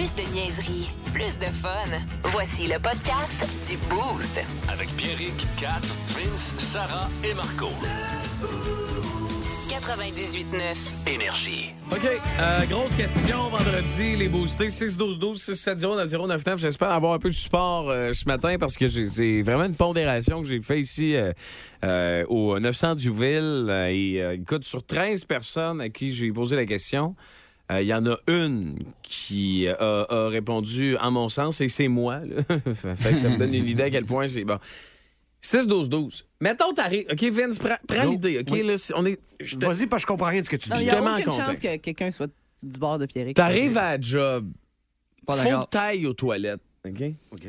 Plus de niaiserie, plus de fun. Voici le podcast du Boost. Avec Pierrick, Kat, Vince, Sarah et Marco. 98.9. Énergie. OK, euh, grosse question vendredi, les boostés 6-12-12-670-9099. J'espère avoir un peu de support euh, ce matin parce que j'ai- c'est vraiment une pondération que j'ai fait ici euh, euh, au 900 Duville. Euh, et euh, écoute, sur 13 personnes à qui j'ai posé la question, euh, il y en a une qui a, a répondu en mon sens et c'est moi. là. fait que ça me donne une idée à quel point c'est bon. 6-12-12. Mettons, t'arrives. OK, Vince, prends, prends l'idée. OK, Oui. là, si on est. te- Vas-y, parce que je comprends rien de ce que tu Non, dis. il n'y a aucune chance que quelqu'un soit du bord de Pierrick. T'arrives à la job. Pas Faut que t'ailles aux toilettes. OK? OK.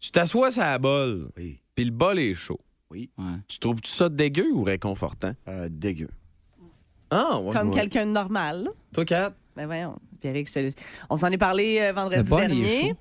Tu t'assois sur la bol, Oui. puis le bol est chaud. Ouais. Tu trouves-tu ça dégueu ou réconfortant? Euh, dégueu. Ah, ouais. Comme ouais. quelqu'un de normal. Toi, Kat? Ben voyons, Pierrick, je te... on s'en est parlé euh, vendredi Le bol, dernier.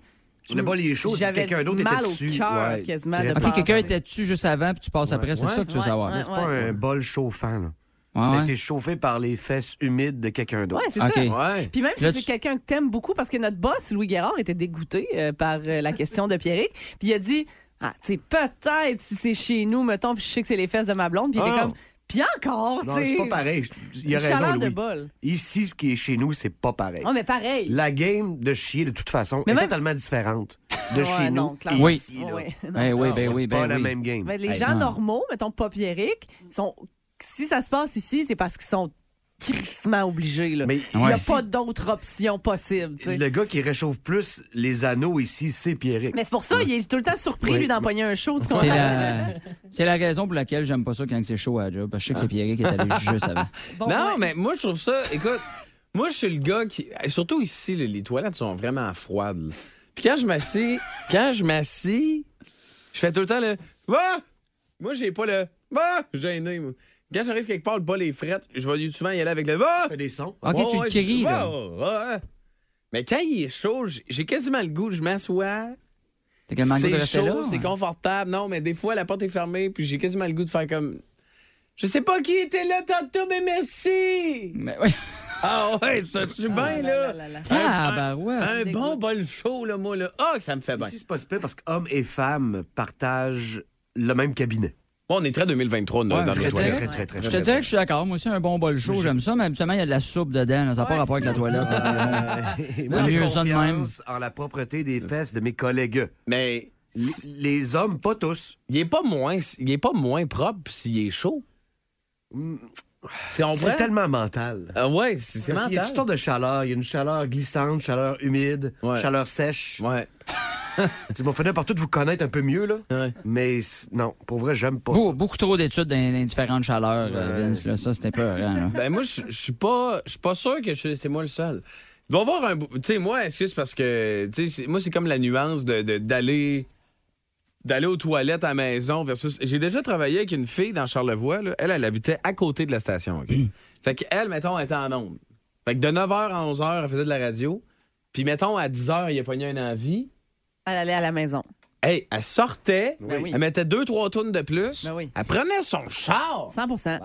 Le bol, il est chaud. si J'avais quelqu'un d'autre mal était au dessus. cœur, ouais, quasiment, de OK, quelqu'un était dessus juste avant, puis tu passes après. C'est Ouais. ça que tu veux savoir. ouais. C'est pas un bol chauffant. Là. Ouais, Ça a ouais. été chauffé par les fesses humides de quelqu'un d'autre. Ouais, c'est OK. ça. Ouais. Puis même si c'est tu- quelqu'un que t'aimes beaucoup, parce que notre boss, Louis Guérard, était dégoûté euh, par euh, la question de Pierrick. Puis il a dit, ah, tu sais, peut-être si c'est chez nous, mettons, puis je sais que c'est les fesses de ma blonde. Puis il était Ah. comme, puis encore, Non, tu sais. c'est pas pareil. Il a une raison, chaleur de Louis. bol. Ici, ce qui est chez nous, c'est pas pareil. Oh, mais pareil. La game de chier, de toute façon, Mais est même- totalement différente de Ouais, chez non, nous clairement. et Oui. ici. là. Ouais, non. Ben oui, ben C'est oui, pas ben la oui. même game. Mais les Hey, gens non. normaux, mettons pas Pierrick, sont. Si ça se passe ici, c'est parce qu'ils sont crissement obligés. Là. Mais Il n'y a pas d'autre option possible. le gars qui réchauffe plus les anneaux ici, c'est Pierrick. Mais c'est pour ça, il est tout le temps surpris, lui, d'empoigner un show. C'est la... c'est la raison pour laquelle j'aime pas ça quand c'est chaud à la job. Parce que je sais que c'est Pierre qui est allé juste avant. Bon, non, ouais. mais moi, je trouve ça. Écoute, moi, je suis le gars qui. Surtout ici, les toilettes sont vraiment froides. Puis quand je m'assis, quand je m'assis, je fais tout le temps le. Va! Moi, j'ai pas le. Va! Gêné, moi. Quand j'arrive quelque part, le bol est fret, je vais souvent y aller avec le. Va! fait des sons. OK, Ouais, tu ouais, le cries, je- là. Mais quand il est chaud, j'ai- quasiment le goût, je m'assois. T'as quasiment le goût de là. chaud, c'est ouais. confortable. Non, mais des fois, la porte est fermée, puis j'ai quasiment le goût de faire comme. Je sais pas qui était là tantôt, mais merci! Mais oui. Ah ouais, ça tue bien, Ah, là. là, là, là. Ah, ben ouais. Un bon bol chaud, là, moi, là. Ah, que ça me fait bien. Ici, c'est pas super parce qu'hommes et femmes partagent le même cabinet. Bon, on est très 2023 là, Ouais, dans les te toilettes. dirais- Très, très, très, Je très. te dirais que je suis d'accord. Moi aussi, un bon bol chaud, j'aime ça, mais habituellement, il y a de la soupe dedans. là. Ça n'a pas rapport avec la toilette. Euh, moi, j'ai ça de même. confiance en la propreté des fesses de mes collègues. Mais Les, hommes, pas tous. il est pas moins, il est pas moins propre s'il est chaud. C'est tellement mental. Ah ouais, c'est Parce qu'il y a mental. toutes sortes de chaleur. Il y a une chaleur glissante, chaleur humide, Ouais. chaleur sèche. Ouais. Tu m'as fait partout de vous connaître un peu mieux, là. Ouais. Mais non, pour vrai, j'aime pas Beaucoup, ça. beaucoup trop d'études dans les différentes chaleurs, euh, Vince. là. Ça, c'était. Là. Ben moi, je suis pas, je suis pas sûr que c'est moi le seul. Il doit y avoir un, bout- tu sais, moi, est-ce que c'est parce que, tu sais, moi, c'est comme la nuance de de- d'aller, d'aller aux toilettes à la maison versus. J'ai déjà travaillé avec une fille dans Charlevoix. là. Elle, elle habitait à côté de la station. ok? fait qu'elle, mettons, elle était en onde. Fait que de 9h à 11h, elle faisait de la radio. Puis mettons, à 10h, il a pogné un envie. Elle allait à la maison. Hey, elle sortait, Ben oui. elle mettait deux, trois tonnes de plus. Ben oui. Elle prenait son char. 100%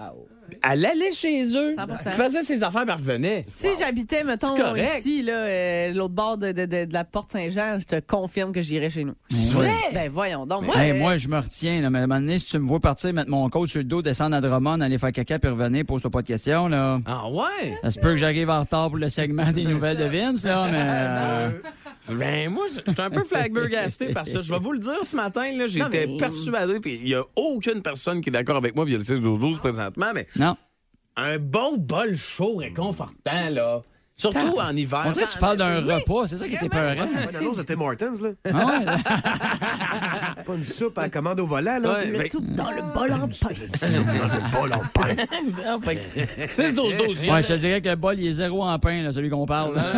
Elle allait chez eux. 100%. Elle faisait ses affaires, elle revenait. Si j'habitais, mettons, C'est correct. ici, là, euh, l'autre bord de, de- de- de la porte Saint-Jean, je te confirme que j'irais chez nous. C'est vrai? Ben voyons donc. Hey, Moi, euh, moi, je me retiens. Là, mais à un moment donné, si tu me vois partir, mettre mon coach sur le dos, descendre à Drummond, aller faire caca, puis revenir, pose-toi pas de questions. Là. Ah ouais? Ça se peut que j'arrive en retard pour le segment des nouvelles de Vince, là, mais... euh, Ben, moi, je suis un peu flagbergasté par ça. Je vais vous le dire ce matin, là, j'étais mais- persuadé, puis il n'y a aucune personne qui est d'accord avec moi via le 6-12-12 présentement, mais Non. un bon bol chaud réconfortant, là. Surtout en hiver. On dirait que tu parles d'un repas, c'est ça qui était peur. C'est une annonce de Tim Hortons, là. Ah Pas une soupe à la commande au volant, là. Ouais, ben- soupe dans le bol en pain. le bol en pain. Non, fait que 6-12-12. Ouais, je te dirais que le bol, il est zéro en pain, là, celui qu'on parle. là.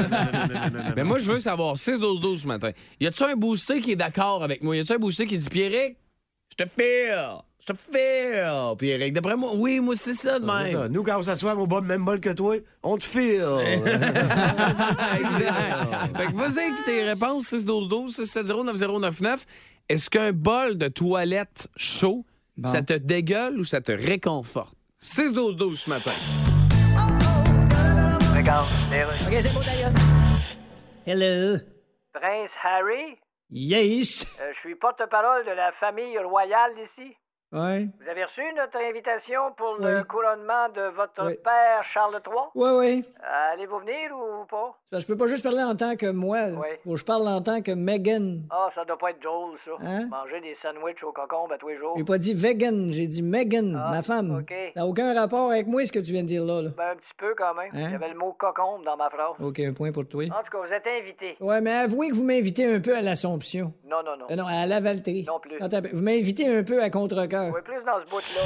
Mais moi, je veux savoir, 6-12-12 ce matin. Y a-tu un boosté qui est d'accord avec moi? Y a-tu un boosté qui dit, Pierrick, je te file, je te file, Pierrick. D'après moi, oui, moi, c'est ça de C'est ça. même. Nous, quand on s'assoit au bas, même bol que toi, on te file. exact. fait que vas-y avec tes réponses, 6-12-12, 670-9099. Est-ce qu'un bol de toilette chaud, Bon. ça te dégueule ou ça te réconforte? 6-12-12 ce matin. Hello. Prince Harry, Yes. euh, je suis porte-parole de la famille royale d'ici. Ouais. Vous avez reçu notre invitation pour le Oui. couronnement de votre Oui. père Charles III? Ouais. Euh, Allez-vous venir ou pas? Je peux pas juste parler en tant que moi. Oui. Faut que je parle en tant que Megan. Ah, ça doit pas être drôle, ça. Hein? Manger des sandwichs au concombre à tous les jours. J'ai pas dit vegan, j'ai dit Megan, Ah, ma femme. OK. Ça n'a aucun rapport avec moi, ce que tu viens de dire là. là. Ben, un petit peu quand même. Hein? Avait le mot cocombe dans ma phrase. OK, un point pour toi. En tout cas, vous êtes invité. Ouais, mais avouez que vous m'invitez un peu à l'Assomption. Non, non, non. Euh, non, à la Valtrie. Non plus. Attends, vous m'invitez un peu à contre-cœur. Oui, plus dans ce bout-là.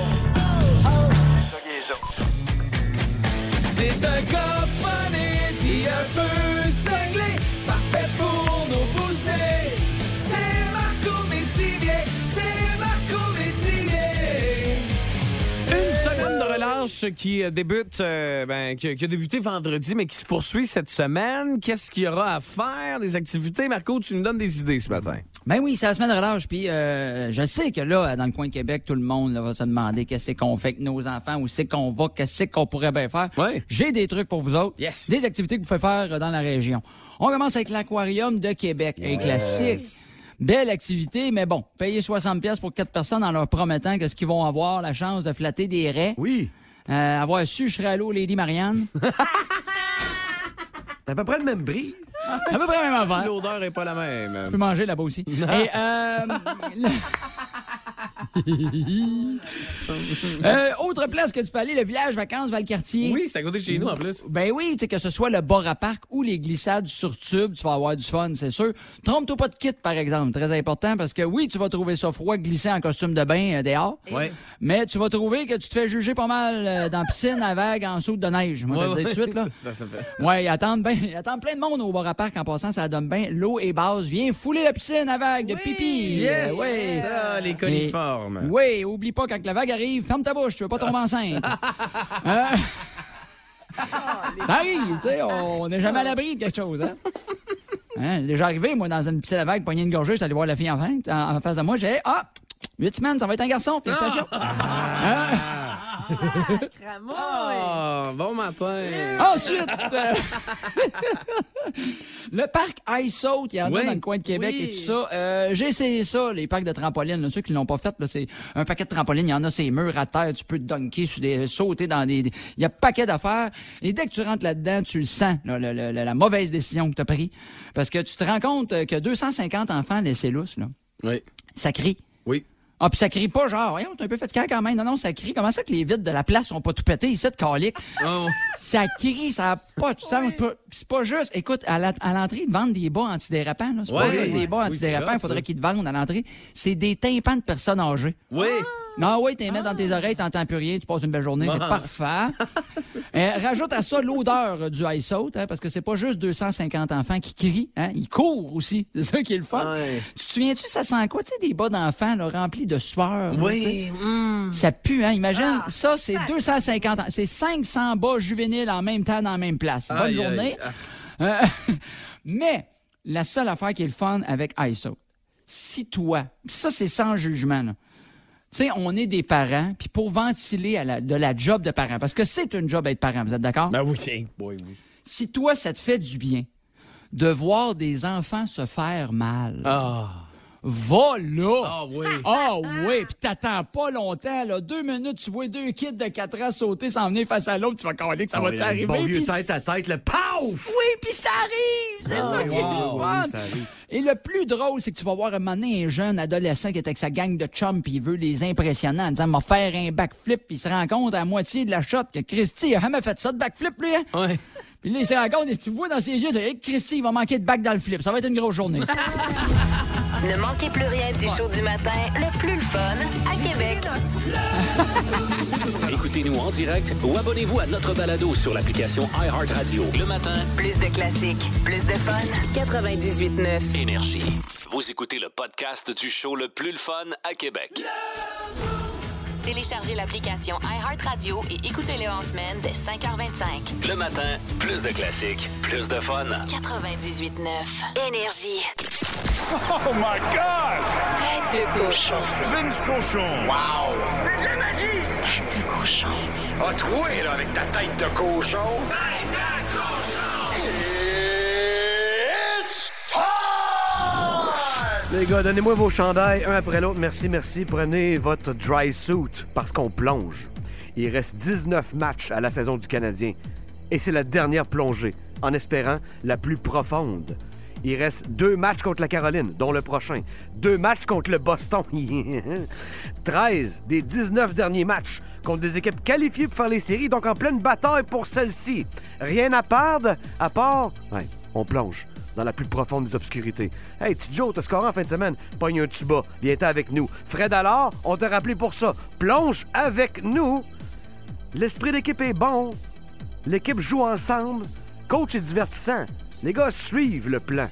C'est un gars funny puis peu relâche qui débute, ben, qui, a débuté vendredi, mais qui se poursuit cette semaine. Qu'est-ce qu'il y aura à faire? Des activités? Marco, tu nous donnes des idées ce matin. Ben oui, c'est la semaine de relâche. Puis je sais que là, dans le coin de Québec, tout le monde va se demander qu'est-ce qu'on fait avec nos enfants, où c'est qu'on va, qu'est-ce qu'on pourrait bien faire. J'ai des trucs pour vous autres. Yes. Des activités que vous pouvez faire dans la région. On commence avec l'aquarium de Québec. Un classique. Belle activité, mais bon, payer 60 pièces pour quatre personnes en leur promettant que ce qu'ils vont avoir la chance de flatter des raies. Oui. Euh, avoir su, je serais allô, Lady Marianne. C'est à peu près le même prix. à peu près la même affaire. L'odeur est pas la même. Tu peux manger là-bas aussi. Et, euh, euh, autre place que tu peux aller, le village vacances Valcartier. Oui, c'est à côté de chez nous en plus. Ben oui, tu sais, que ce soit le bar à parc ou les glissades sur tube, tu vas avoir du fun, c'est sûr. Trompe-toi pas de kit, par exemple, très important, parce que oui, tu vas trouver ça froid, glisser en costume de bain euh, dehors, Ouais. mais tu vas trouver que tu te fais juger pas mal euh, dans la piscine à vague en saut de neige. Moi, je dis tout de suite, là. Ça, ça fait. Ouais, ils attendent, ben, ils attendent plein de monde au bar à parc en passant, ça donne bien. L'eau est basse. Viens fouler la piscine à vague de pipi. Yes! Ouais. Ça, les Oui, oublie pas quand la vague arrive, ferme ta bouche, tu veux pas tomber enceinte. Hein? Ça arrive, tu sais, on n'est jamais à l'abri de quelque chose, hein? Hein, Déjà arrivé, moi, dans une piscine à vague, poignée une gorgée, j'étais allé voir la fille en, en face de moi, j'ai dit, ah, huit semaines, ça va être un garçon, félicitations. Hein? Cramon, Ah, bon matin. Ensuite, euh, le parc il y en Oui. a dans le coin de Québec Oui. et tout ça. Euh, J'ai essayé ça, les parcs de trampolines. là. Ceux qui l'ont pas fait, là, c'est un paquet de trampolines. Il y en a ces murs à terre. Tu peux te dunker, sur des, sauter dans des... Il y a paquet d'affaires. Et dès que tu rentres là-dedans, tu le sens, là, le- le- la mauvaise décision que tu as prise. Parce que tu te rends compte que 250 enfants laissés lousses, là, Oui. ça crie. Oui. Ah, puis ça crie pas genre, voyons, t'es un peu fatigué quand même. Non, non, ça crie. Comment ça que les vides de la place sont pas tout pétés ici de calique? Oh. Ça crie, ça a pas de sens. C'est pas- C'est pas juste. Écoute, à l'entrée, ils te vendent des bas antidérapants. là. C'est pas juste des bas Oui, antidérapants. Il faudrait qu'ils te vendent à l'entrée. C'est des tympans de personnes âgées. Oui. Non, oui, t'es mets dans tes oreilles, t'entends plus rien, tu passes une belle journée, c'est Ah. parfait. Euh, rajoute à ça l'odeur du ice out, hein, parce que c'est pas juste 250 enfants qui crient, hein, ils courent aussi. C'est ça qui est le fun. Ouais. Tu te souviens-tu, ça sent quoi, tu sais, des bas d'enfants remplis de sueur? Oui. hum. Ça pue, hein? Imagine, ça, c'est 250 ans. C'est 500 bas juvéniles en même temps dans la même place. Bonne Aïe, aïe. journée. Euh, mais la seule affaire qui est le fun avec ISO, si toi, ça, c'est sans jugement, là. Sais, on est des parents, puis pour ventiler à la- de la job de parent, parce que c'est une job d'être parent, vous êtes d'accord? Ben oui. Oui, oui. Si toi, ça te fait du bien de voir des enfants se faire mal, Ah. Va là! Ah oui. Ah oui, puis t'attends pas longtemps, là. Deux minutes, tu vois deux kids de 4 ans sauter, s'en venir face à l'autre, tu vas caler que ça va Oui, t'arriver. Bon vieux puis tête à tête, le paf! Oui, puis ça arrive! C'est ça qui est wow, le fun. oui, ça arrive. Et le plus drôle, c'est que tu vas voir un moment donné un jeune adolescent qui est avec sa gang de chums puis il veut les impressionner en disant « m'a faire un backflip » puis il se rend compte à moitié de la shot que Christy a jamais fait ça de backflip, lui, hein? Ouais. Puis là, il se rend compte et tu vois dans ses yeux, tu dis hey, Christy, il va manquer de back dans le flip. Ça va être une grosse journée. Ne manquez plus rien du show du matin, le plus le fun à Québec. Écoutez-nous en direct ou abonnez-vous à notre balado sur l'application iHeartRadio. Le matin, Plus de classiques, plus de fun. 98.9. Énergie. Vous écoutez le podcast du show le plus le fun à Québec. Téléchargez l'application iHeartRadio et écoutez-le en semaine dès 5h25. Le matin, plus de classiques, plus de fun. 98.9. Énergie. Oh my God! Tête de cochon. Vince Cochon. Wow! C'est de la magie! Tête de cochon. A troué, là, avec ta tête de cochon. Tête de donnez-moi vos chandails, un après l'autre. Merci, merci. Prenez votre dry suit parce qu'on plonge. Il reste 19 matchs à la saison du Canadien. Et c'est la dernière plongée, en espérant la plus profonde. Il reste deux matchs contre la Caroline, dont le prochain. Deux matchs contre le Boston. 13 des 19 derniers matchs contre des équipes qualifiées pour faire les séries, donc en pleine bataille pour celle-ci. Rien à perdre, à part... Ouais, on plonge dans la plus profonde des obscurités. Hey, petit t'as scoré en fin de semaine? Pogne un tuba, viens-t'en avec nous. Fred alors, on t'a rappelé pour ça. Plonge avec nous. L'esprit d'équipe est bon. L'équipe joue ensemble. Coach est divertissant. Les gars suivent le plan.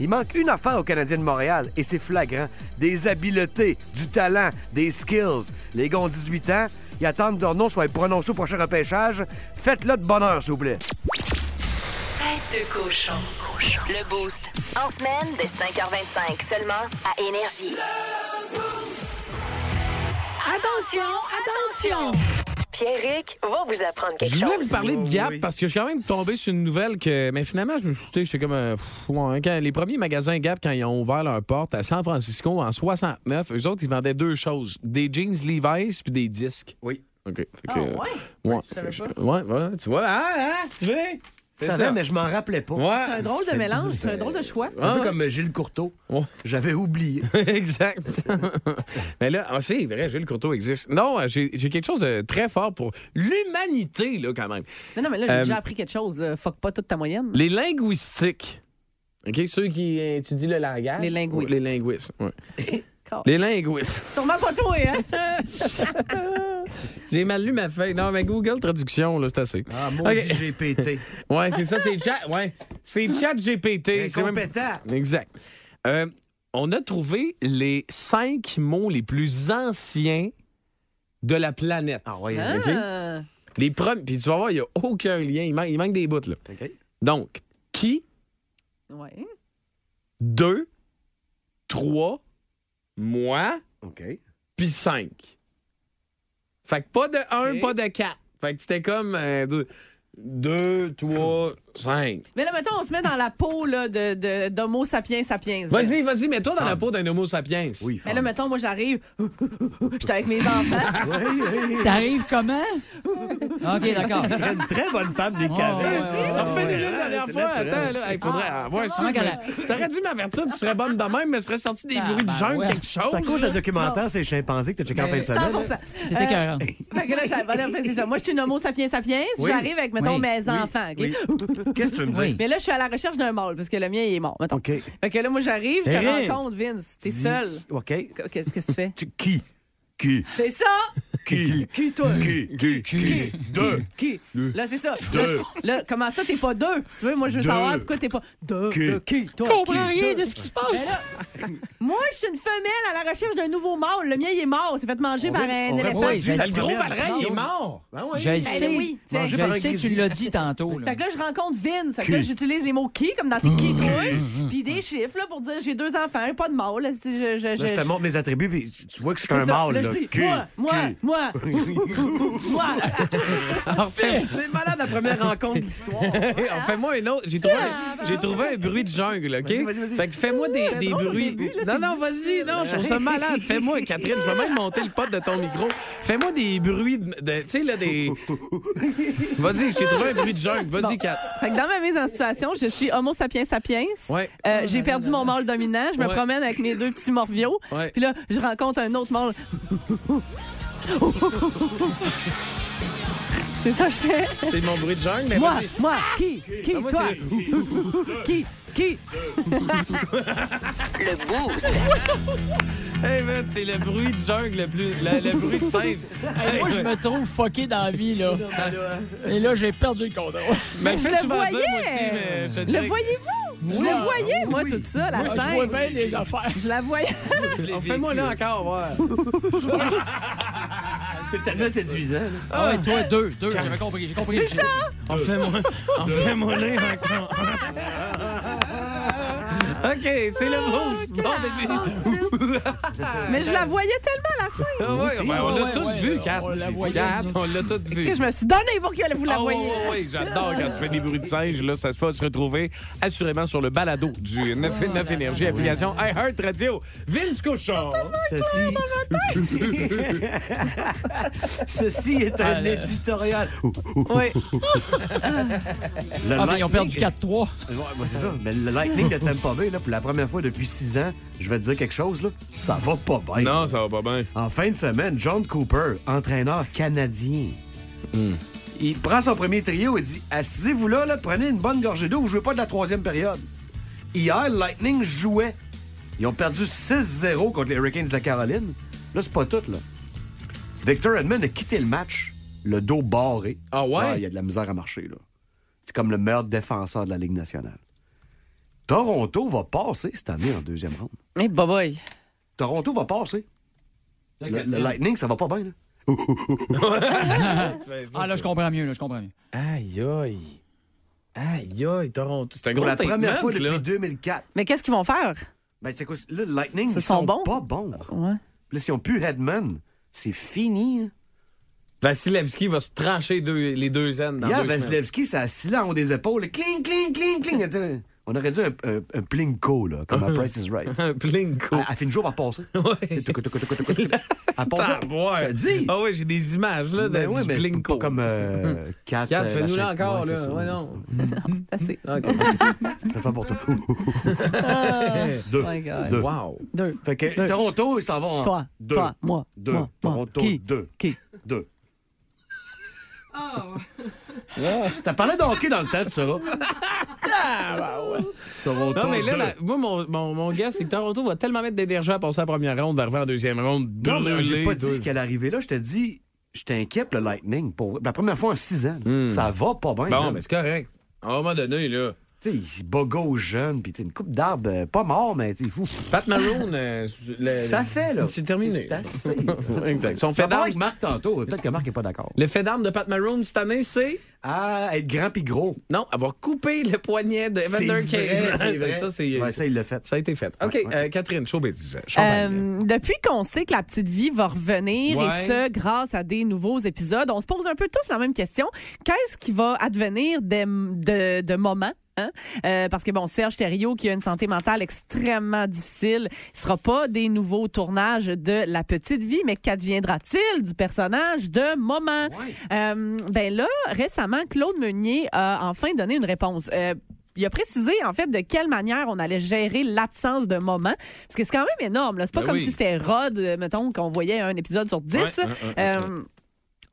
Il manque une affaire aux Canadiens de Montréal et c'est flagrant. Des habiletés, du talent, des skills. Les gars ont 18 ans. Ils attendent que leur nom soit prononcé au prochain repêchage. Faites-le de bonheur, s'il vous plaît. Tête de cochon. Le Boost. En semaine, dès 5h25, seulement à Énergie. Attention, attention! Pierrick va vous apprendre quelque Je voulais chose. vous parler de Gap Oui. parce que je suis quand même tombé sur une nouvelle que. Mais finalement, je me suis dit, j'étais comme. euh, pff, ouais, quand les premiers magasins Gap, quand ils ont ouvert leur porte à San Francisco en 69, eux autres, ils vendaient deux choses des jeans Levi's puis des disques. Oui. OK. Fait Ah, que, ouais? Ouais. Je savais Je- pas. ouais, ouais, tu vois. Ah, ah, tu veux? C'est Ça va, mais je m'en rappelais pas. Ouais. C'est un drôle de mélange, c'est un drôle de choix. Un peu comme Gilles Courteau. J'avais oublié. exact. Mais là, ah, c'est vrai, Gilles Courteau existe. Non, euh, j'ai quelque chose de très fort pour l'humanité, là, quand même. Non, non, mais là, j'ai Euh, déjà appris quelque chose. Là. Fuck pas toute ta moyenne. Les linguistiques. OK, ceux qui étudient le langage. Les linguistes. Les linguistes, Les linguistes. Sûrement pas toi, hein? J'ai mal lu ma feuille. Non, mais Google Traduction, là, c'est assez. Ah, maudit Ok. GPT. Ouais, c'est ça, c'est chat. Ouais, c'est chat GPT. C'est même- Incompétent. Exact. Euh, on a trouvé les cinq mots les plus anciens de la planète. Ah, ouais. Ah. OK? Les premiers. Puis tu vas voir, il n'y a aucun lien. Il, manque- il manque des bouts, là. OK. Donc, qui, Ouais. deux, trois, moi, OK. puis cinq. Fait que pas de un, OK. pas de quatre. Fait que c'était comme euh, deux, deux, trois, cinq. Mais là, mettons, on se met dans la peau là, de, de, d'Homo sapiens sapiens. Vas-y, vas-y, mets-toi dans la peau d'un homo sapiens. Oui, Mais là, mettons, moi, j'arrive. J'étais avec mes enfants. Oui, oui, oui. T'arrives comment? OK, d'accord. C'est une très bonne femme des ouais, On fait ouais, une ouais, dernière c'est fois. naturel. Attends, là. Il faudrait. Ah, moi, si, comment je me- T'aurais dû m'avertir, tu serais bonne de même, mais serait sorti des Ah, bruits de ben jungle, ouais. quelque chose. C'est à cause d'un documentaire, c'est les chimpanzés que t'as checké en fin de 100 semaine. là. T'es écœurant. Fait que là, j'avais- c'est ça. Moi, je suis une Homo sapiens sapiens. Oui. J'arrive avec, mettons, Mes enfants. OK? Qu'est-ce que tu veux me dire? Mais là, je suis à la recherche d'un mâle, parce que le mien, il est mort. Mettons. OK. Fait que là, moi, j'arrive, je te rencontre, Vince. T'es Dis- seul. OK. Qu'est-ce que tu fais? Tu- Qui? Qui? C'est ça! Qui? Qui, toi? Qui? Qui? Qui? Deux. Qui? Là, c'est ça. Deux. Là, là, comment ça, t'es pas deux? Tu veux, moi, je veux Deux. savoir pourquoi t'es pas deux. Qui? deux, qui? Toi? Je comprends Qui? rien Deux? de ce qui se Ben passe. là, moi, je suis une femelle à la recherche d'un nouveau mâle. Le mien, il est mort. Il s'est fait manger On par un éléphant. Le gros il est mort. Ben oui. Je le Ben sais. oui, tu sais. Mangé Je sais, tu grizzly. l'as dit tantôt. là. Fait que là, je rencontre Vince. Fait que là, j'utilise les mots qui, comme dans tes qui, toi. Puis des chiffres, là, pour dire j'ai deux enfants, pas de mâle. Je, te montre mes attributs, puis tu- tu vois que je suis c'est un mâle. Je dis, moi, moi, moi, moi. C'est malade la première rencontre de l'histoire. en fais-moi une autre. J'ai trouvé, j'ai trouvé un bruit de jungle, OK? Vas-y, vas-y, vas-y. Fait que fais-moi des, bruits. non, non, vas-y, non, je trouve ça malade. Fais-moi, Catherine, je vais même monter le pot de ton micro. Fais-moi des bruits de. de- tu sais, là, des. Vas-y, j'ai trouvé un bruit de jungle. Vas-y, Kat. Fait que dans ma mise en situation, je suis Homo sapiens sapiens. Ouais. Euh, j'ai perdu mon mâle dominant. Je me Ouais. promène avec mes deux petits morviaux. Ouais. Puis là, je rencontre un autre mâle. C'est ça que je fais. C'est mon bruit de jungle, mais Moi, vas-y. moi, qui, qui, Ah, moi, toi, c'est- qui, qui? Le Boost. Hey, man, c'est le bruit de jungle le plus. Le, le bruit de singe. Hey, moi, je me trouve fucké dans la vie, là. Et là, j'ai perdu le contrôle. Mais je je fais le souvent dire, voyais. moi aussi, mais je te Le voyez-vous? Je Ouais, le voyais, moi, oui. tout ça, la Moi, je vois scène. bien des affaires. Je la voyais. Oh, Fais-moi là encore, voir. C'est tellement séduisant. Ah ouais, toi, deux, deux. J'avais compris, j'ai compris. C'est ça? En fais-moi, en fais-moi là encore. OK, c'est le boost. Bon début. Mais je la voyais tellement la scène. Ah ouais, ben, on l'a Ouais, tous ouais, vu, Kat. on la voyait, Kat, on l'a tous vu. Que je me suis donné pour que vous la Ah, voyiez. oui, oui, oui, j'adore quand tu fais des bruits de singe. Là, ça se fait se retrouver assurément sur le balado du 9 Énergie, application iHeart Radio. Vince Cochon. Ceci. Ceci est un Ah, éditorial. Oui. Le Ah, mais ils ont perdu Lightning- 4-3. Ouais, ouais, c'est ça. Mais le Lightning de Tampa Bay, là, pour la première fois depuis six ans, je vais te dire quelque chose, là, ça va pas bien. Non, ça va pas bien. En fin de semaine, John Cooper, entraîneur canadien, il prend son premier trio et dit Assisez-vous là, là, prenez une bonne gorgée d'eau, vous jouez pas de la troisième période. Hier, le Lightning jouait. Ils ont perdu 6-0 contre les Hurricanes de la Caroline. Là, c'est pas tout, là. Victor Edmond a quitté le match, le dos barré. Ah ouais? il y a de la misère à marcher, là. C'est comme le meilleur défenseur de la Ligue nationale. Toronto va passer cette année en deuxième ronde. Eh, bye bye. Toronto va passer. Le, le Lightning, ça va pas bien, là. Ah, là, je comprends mieux, là, je comprends mieux. Aïe, aïe. Aïe, aïe, Toronto. C'est un Pour la première fois depuis là. 2004. Mais qu'est-ce qu'ils vont faire? Ben, c'est quoi? Là, le Lightning, Ce ils sont sont bons? pas bons. Ouais. Là, s'ils ont plus Hedman, c'est fini. hein. Vasilevski va se trancher deux- les deux ailes dans Hier, deux semaines. Vasilevski, ça assis là en haut des épaules. Cling, cling, cling, cling. On aurait dit un, un, un plinko, là, comme à Price is Right. Un plinko. Elle, elle finit toujours par passer. Tuc. Elle passe. Je te dis. Ah ouais, j'ai des images là, de, Ben ouais, du mais plinko. pas comme euh, Kat. Regarde, euh, fais-nous là encore, Ouais, c'est là. ça. Ouais, non. C'est assez. OK. Je le fais pour toi. Deux. Oh my God. Deux. Wow. Deux. Fait que Deux. Toronto, ils s'en vont en Toi, deux. toi, moi, Deux. moi. Toronto, Qui? deux. Qui? Deux. Ça parlait de hockey dans le temps, tu sauras. Toronto, Non, mais là, deux. la- moi, mon, mon, mon gars, c'est que Toronto va tellement mettre d'énergie à passer à la première ronde, d'arriver en deuxième ronde. Non, mais j'ai pas dit deux- ce qui allait arriver là. Je te dis, je t'inquiète le Lightning. Pour la première fois en six ans, Hmm. ça va pas bien. Bon, là. mais c'est correct. À un moment donné, là. Sais, il bogo jeune, puis une coupe d'arbres, euh, pas mort, mais tu ouf. Pat Maroon, euh, le- ça fait, là. C'est terminé. C'est assez. exact. Son On fait d'armes, avec Marc tantôt. Peut-être que Marc n'est pas d'accord. le fait d'armes de Pat Maroon cette année, c'est? Ah, être grand puis gros. Non, avoir coupé le poignet de Evander C'est vrai, Kane. c'est vrai. Ça, c'est. Ouais, ça, il l'a fait. ça a été fait. OK, Ouais, ouais. euh, Catherine, showbiz. Champagne. Euh, depuis qu'on sait que la petite vie va revenir, Ouais. et ce, grâce à des nouveaux épisodes, on se pose un peu tous la même question. Qu'est-ce qui va advenir des- de, de moments? Hein? Euh, parce que, bon, Serge Thériault, qui a une santé mentale extrêmement difficile, ce sera pas des nouveaux tournages de La Petite Vie, mais qu'adviendra-t-il du personnage de Moment? Euh, ben là, récemment, Claude Meunier a enfin donné une réponse. Euh, il a précisé, en fait, de quelle manière on allait gérer l'absence de moment. Parce que c'est quand même énorme. là. C'est pas Ben comme oui. si c'était Rod, mettons, qu'on voyait un épisode sur 10. Ouais, ouais, ouais, Euh,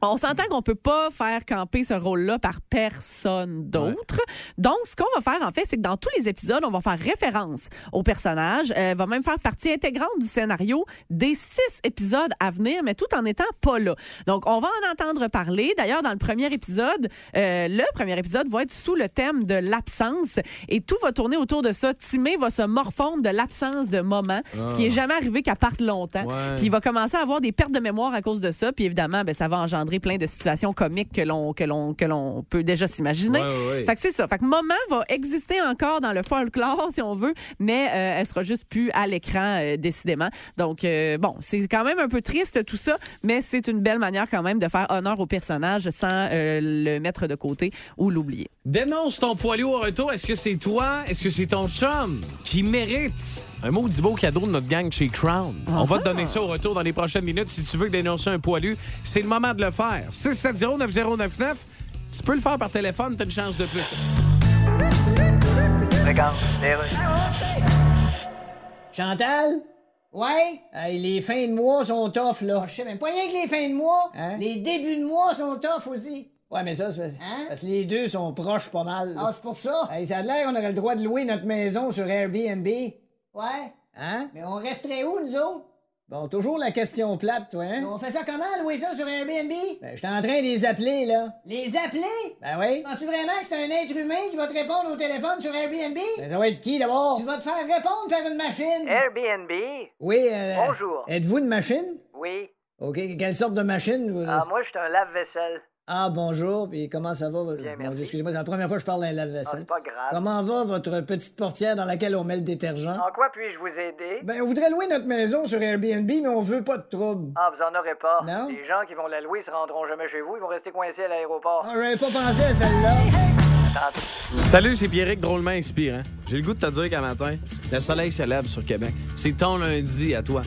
on s'entend qu'on peut pas faire camper ce rôle-là par personne d'autre. Donc, ce qu'on va faire, en fait, c'est que dans tous les épisodes, on va faire référence au personnage, euh, va même faire partie intégrante du scénario des six épisodes à venir, mais tout en étant pas là. Donc, on va en entendre parler. D'ailleurs, dans le premier épisode, euh, le premier épisode va être sous le thème de l'absence et tout va tourner autour de ça. Timé va se morfondre de l'absence de moment, ce qui est jamais arrivé qu'à parte longtemps. Ouais. Puis il va commencer à avoir des pertes de mémoire à cause de ça. Puis évidemment, ben, ça va engendrer plein de situations comiques que l'on que l'on que l'on peut déjà s'imaginer. Ouais, ouais, ouais. Fait que c'est ça. Fait que Moment va exister encore dans le folklore, si on veut, mais euh, elle sera juste plus à l'écran, euh, décidément. Donc, euh, bon, c'est quand même un peu triste tout ça, mais c'est une belle manière quand même de faire honneur au personnage sans euh, le mettre de côté ou l'oublier. Dénonce ton poilu au retour. Est-ce que c'est toi? Est-ce que c'est ton chum qui mérite un maudit beau cadeau de notre gang chez Crown? On va te donner ça au retour dans les prochaines minutes. Si tu veux dénoncer un poilu, c'est le moment de le faire. 670-9099. Tu peux le faire par téléphone, t'as une chance de plus. Regarde, les rues. Chantal? Ouais? Hey, les fins de mois sont tough, là. Je sais même pas rien que les fins de mois. Les débuts de mois sont tough aussi. Ouais, mais ça, c'est parce que les deux sont proches pas mal. Ah, c'est pour ça? Hey, ça a l'air qu'on aurait le droit de louer notre maison sur Airbnb. Ouais. Hein? Mais on resterait où, nous autres? Bon, toujours la question plate, toi, hein? On fait ça comment, louer ça sur Airbnb? Ben, j'étais en train de les appeler, là. Les appeler? Ben oui. Penses-tu vraiment que c'est un être humain qui va te répondre au téléphone sur Airbnb? Ben, ça va être qui, d'abord? Tu vas te faire répondre par une machine. Airbnb? Oui, euh, Bonjour. Êtes-vous une machine? Oui. OK, quelle sorte de machine? vous- Ah, moi, je suis un lave-vaisselle. Ah, bonjour, puis comment ça va? Mon Dieu, Excusez-moi, c'est la première fois que je parle à un lave-vaisselle. pas grave. Comment va votre petite portière dans laquelle on met le détergent? En quoi puis-je vous aider? Ben, on voudrait louer notre maison sur Airbnb, mais on veut pas de trouble. Ah, vous en aurez pas. Non? Les gens qui vont la louer se rendront jamais chez vous, ils vont rester coincés à l'aéroport. Ah, j'avais pas pensé à celle-là. Salut, c'est Pierrick, drôlement inspirant. J'ai le goût de te dire qu'à matin, le soleil se lève sur Québec. C'est ton lundi à toi.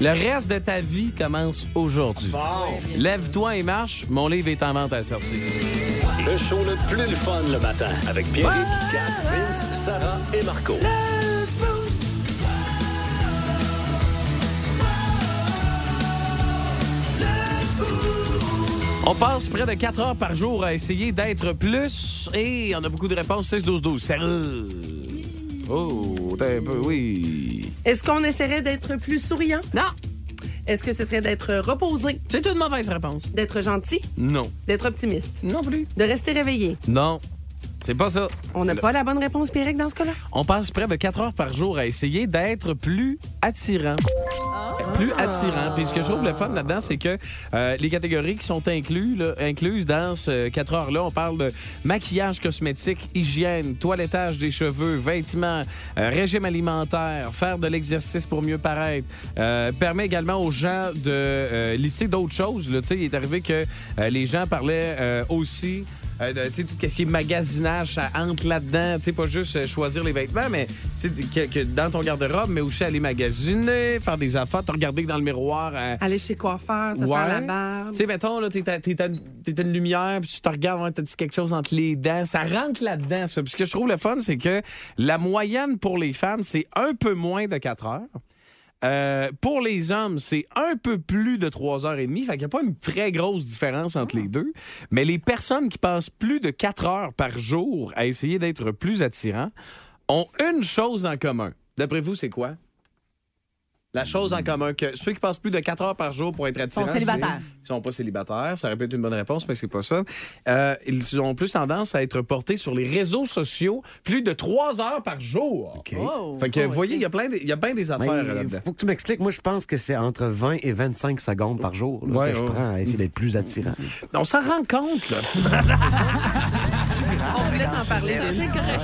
Le reste de ta vie commence aujourd'hui. Lève-toi et marche, mon livre est en vente à sortir. Le show le plus le fun le matin avec Pierrick, Kat, Vince, Sarah et Marco. On passe près de 4 heures par jour à essayer d'être plus et on a beaucoup de réponses 6 12 12. Sérieux? Oh, t'as un peu oui. Est-ce qu'on essaierait d'être plus souriant? Non, Est-ce que ce serait d'être reposé? c'est une mauvaise réponse. D'être gentil? Non. D'être optimiste? Non plus. De rester réveillé? Non. C'est pas ça. On n'a pas la bonne réponse, Pierrick, dans ce cas-là? On passe près de 4 heures par jour à essayer d'être plus attirant. Plus attirant. Puis ce que je trouve le fun là-dedans, c'est que euh, les catégories qui sont inclus, là, incluses dans ce 4 heures-là, on parle de maquillage cosmétique, hygiène, toilettage des cheveux, vêtements, euh, régime alimentaire, faire de l'exercice pour mieux paraître. Euh, permet également aux gens de euh, lister d'autres choses. Là. Il est arrivé que euh, les gens parlaient aussi euh, de, tu sais, tout ce qui est magasinage, ça entre là-dedans. Tu sais, pas juste euh, choisir les vêtements, mais que, que dans ton garde-robe, mais aussi aller magasiner, faire des affaires, te regarder dans le miroir. euh, Aller chez coiffeur, se Ouais. faire la barbe. tu sais, mettons, là, t'es t'es une lumière, puis tu te regardes, ouais, t'as-tu quelque chose entre les dents? Ça rentre là-dedans, ça. Puis ce que je trouve le fun, c'est que la moyenne pour les femmes, c'est un peu moins de 4 heures. Euh, pour les hommes, c'est un peu plus de 3 heures et demie. Fait qu'il n'y a pas une très grosse différence entre les deux. Mais les personnes qui passent plus de 4 heures par jour à essayer d'être plus attirants ont une chose en commun. D'après vous, c'est quoi? La chose en commun que ceux qui passent plus de 4 heures par jour pour être attirants, Sont célibataires. Ils sont pas célibataires. Ça aurait pu être une bonne réponse, mais c'est pas ça. Euh, ils ont plus tendance à être portés sur les réseaux sociaux plus de 3 heures par jour. OK. Oh, Fait que, oh, vous voyez, il y a plein de- y a bien des affaires Mais là-dedans. faut que tu m'expliques. Moi, je pense que c'est entre 20 et 25 secondes par jour là, Ouais, que je prends à essayer d'être plus attirant. On s'en rend compte, là. On voulait t'en parler, mais c'est correct.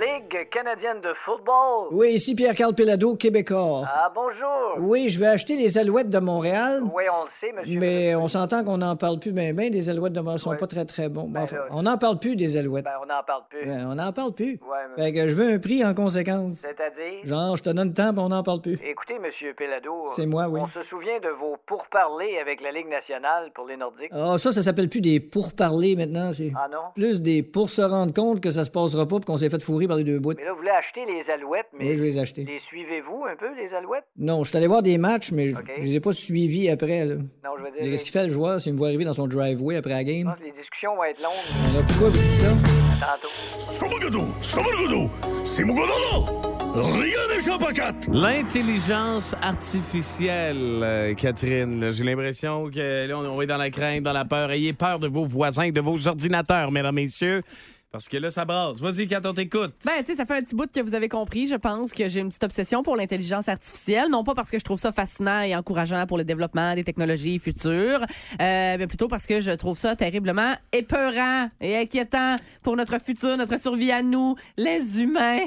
Ligue canadienne de football. Oui, ici Pierre-Carl Pelado, Ah, bonjour. Oui, je vais acheter les Alouettes de Montréal. Oui, on le sait, monsieur. Mais on s'entend qu'on n'en parle plus bien, bien. Des Alouettes de Montréal sont pas très, très bons. Bon, Ben enfin, là, on n'en parle plus des Alouettes. Ben, on n'en parle plus. Ben, on n'en parle plus. Ouais, mais... Fait que je veux un prix en conséquence. C'est-à-dire? Genre, je te donne le temps, puis on n'en parle plus. Écoutez, monsieur Pelado. C'est moi, oui. On se souvient de vos pourparlers avec la Ligue nationale pour les Nordiques. Ah, ça, ça s'appelle plus des pourparlers maintenant. C'est Ah non? plus des pour se rendre compte que ça se passera pas, puis qu'on s'est fait fourrer par les deux bouts. Mais là, vous voulez acheter les alouettes, mais... Oui, je vais les acheter. Les suivez-vous un peu, les alouettes? Non, je suis allé voir des matchs, mais je- je les ai pas suivis après. Là. Non, je veux dire... Qu'est-ce qu'il fait le joueur s'il me voit arriver dans son driveway après la Je game? pense que les discussions vont être longues Alors pourquoi vous dites ça? tantôt. L'intelligence artificielle, euh, Catherine. J'ai l'impression que là, on on est dans la crainte, dans la peur. Ayez peur de vos voisins, de vos ordinateurs, mesdames, messieurs. Parce que là, ça brasse. Vas-y, quand on t'écoute. Ben, tu sais, ça fait un petit bout que vous avez compris, je pense, que j'ai une petite obsession pour l'intelligence artificielle. Non pas parce que je trouve ça fascinant et encourageant pour le développement des technologies futures, euh, mais plutôt parce que je trouve ça terriblement épeurant et inquiétant pour notre futur, notre survie à nous, les humains.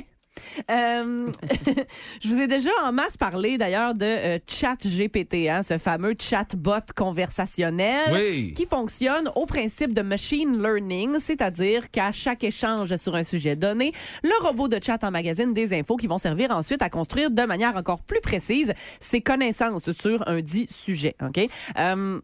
Euh, je vous ai déjà en masse parlé d'ailleurs de euh, ChatGPT, hein, ce fameux chatbot conversationnel Oui. qui fonctionne au principe de machine learning, c'est-à-dire qu'à chaque échange sur un sujet donné, le robot de chat emmagasine des infos qui vont servir ensuite à construire de manière encore plus précise ses connaissances sur un dit sujet. Ok? Euh,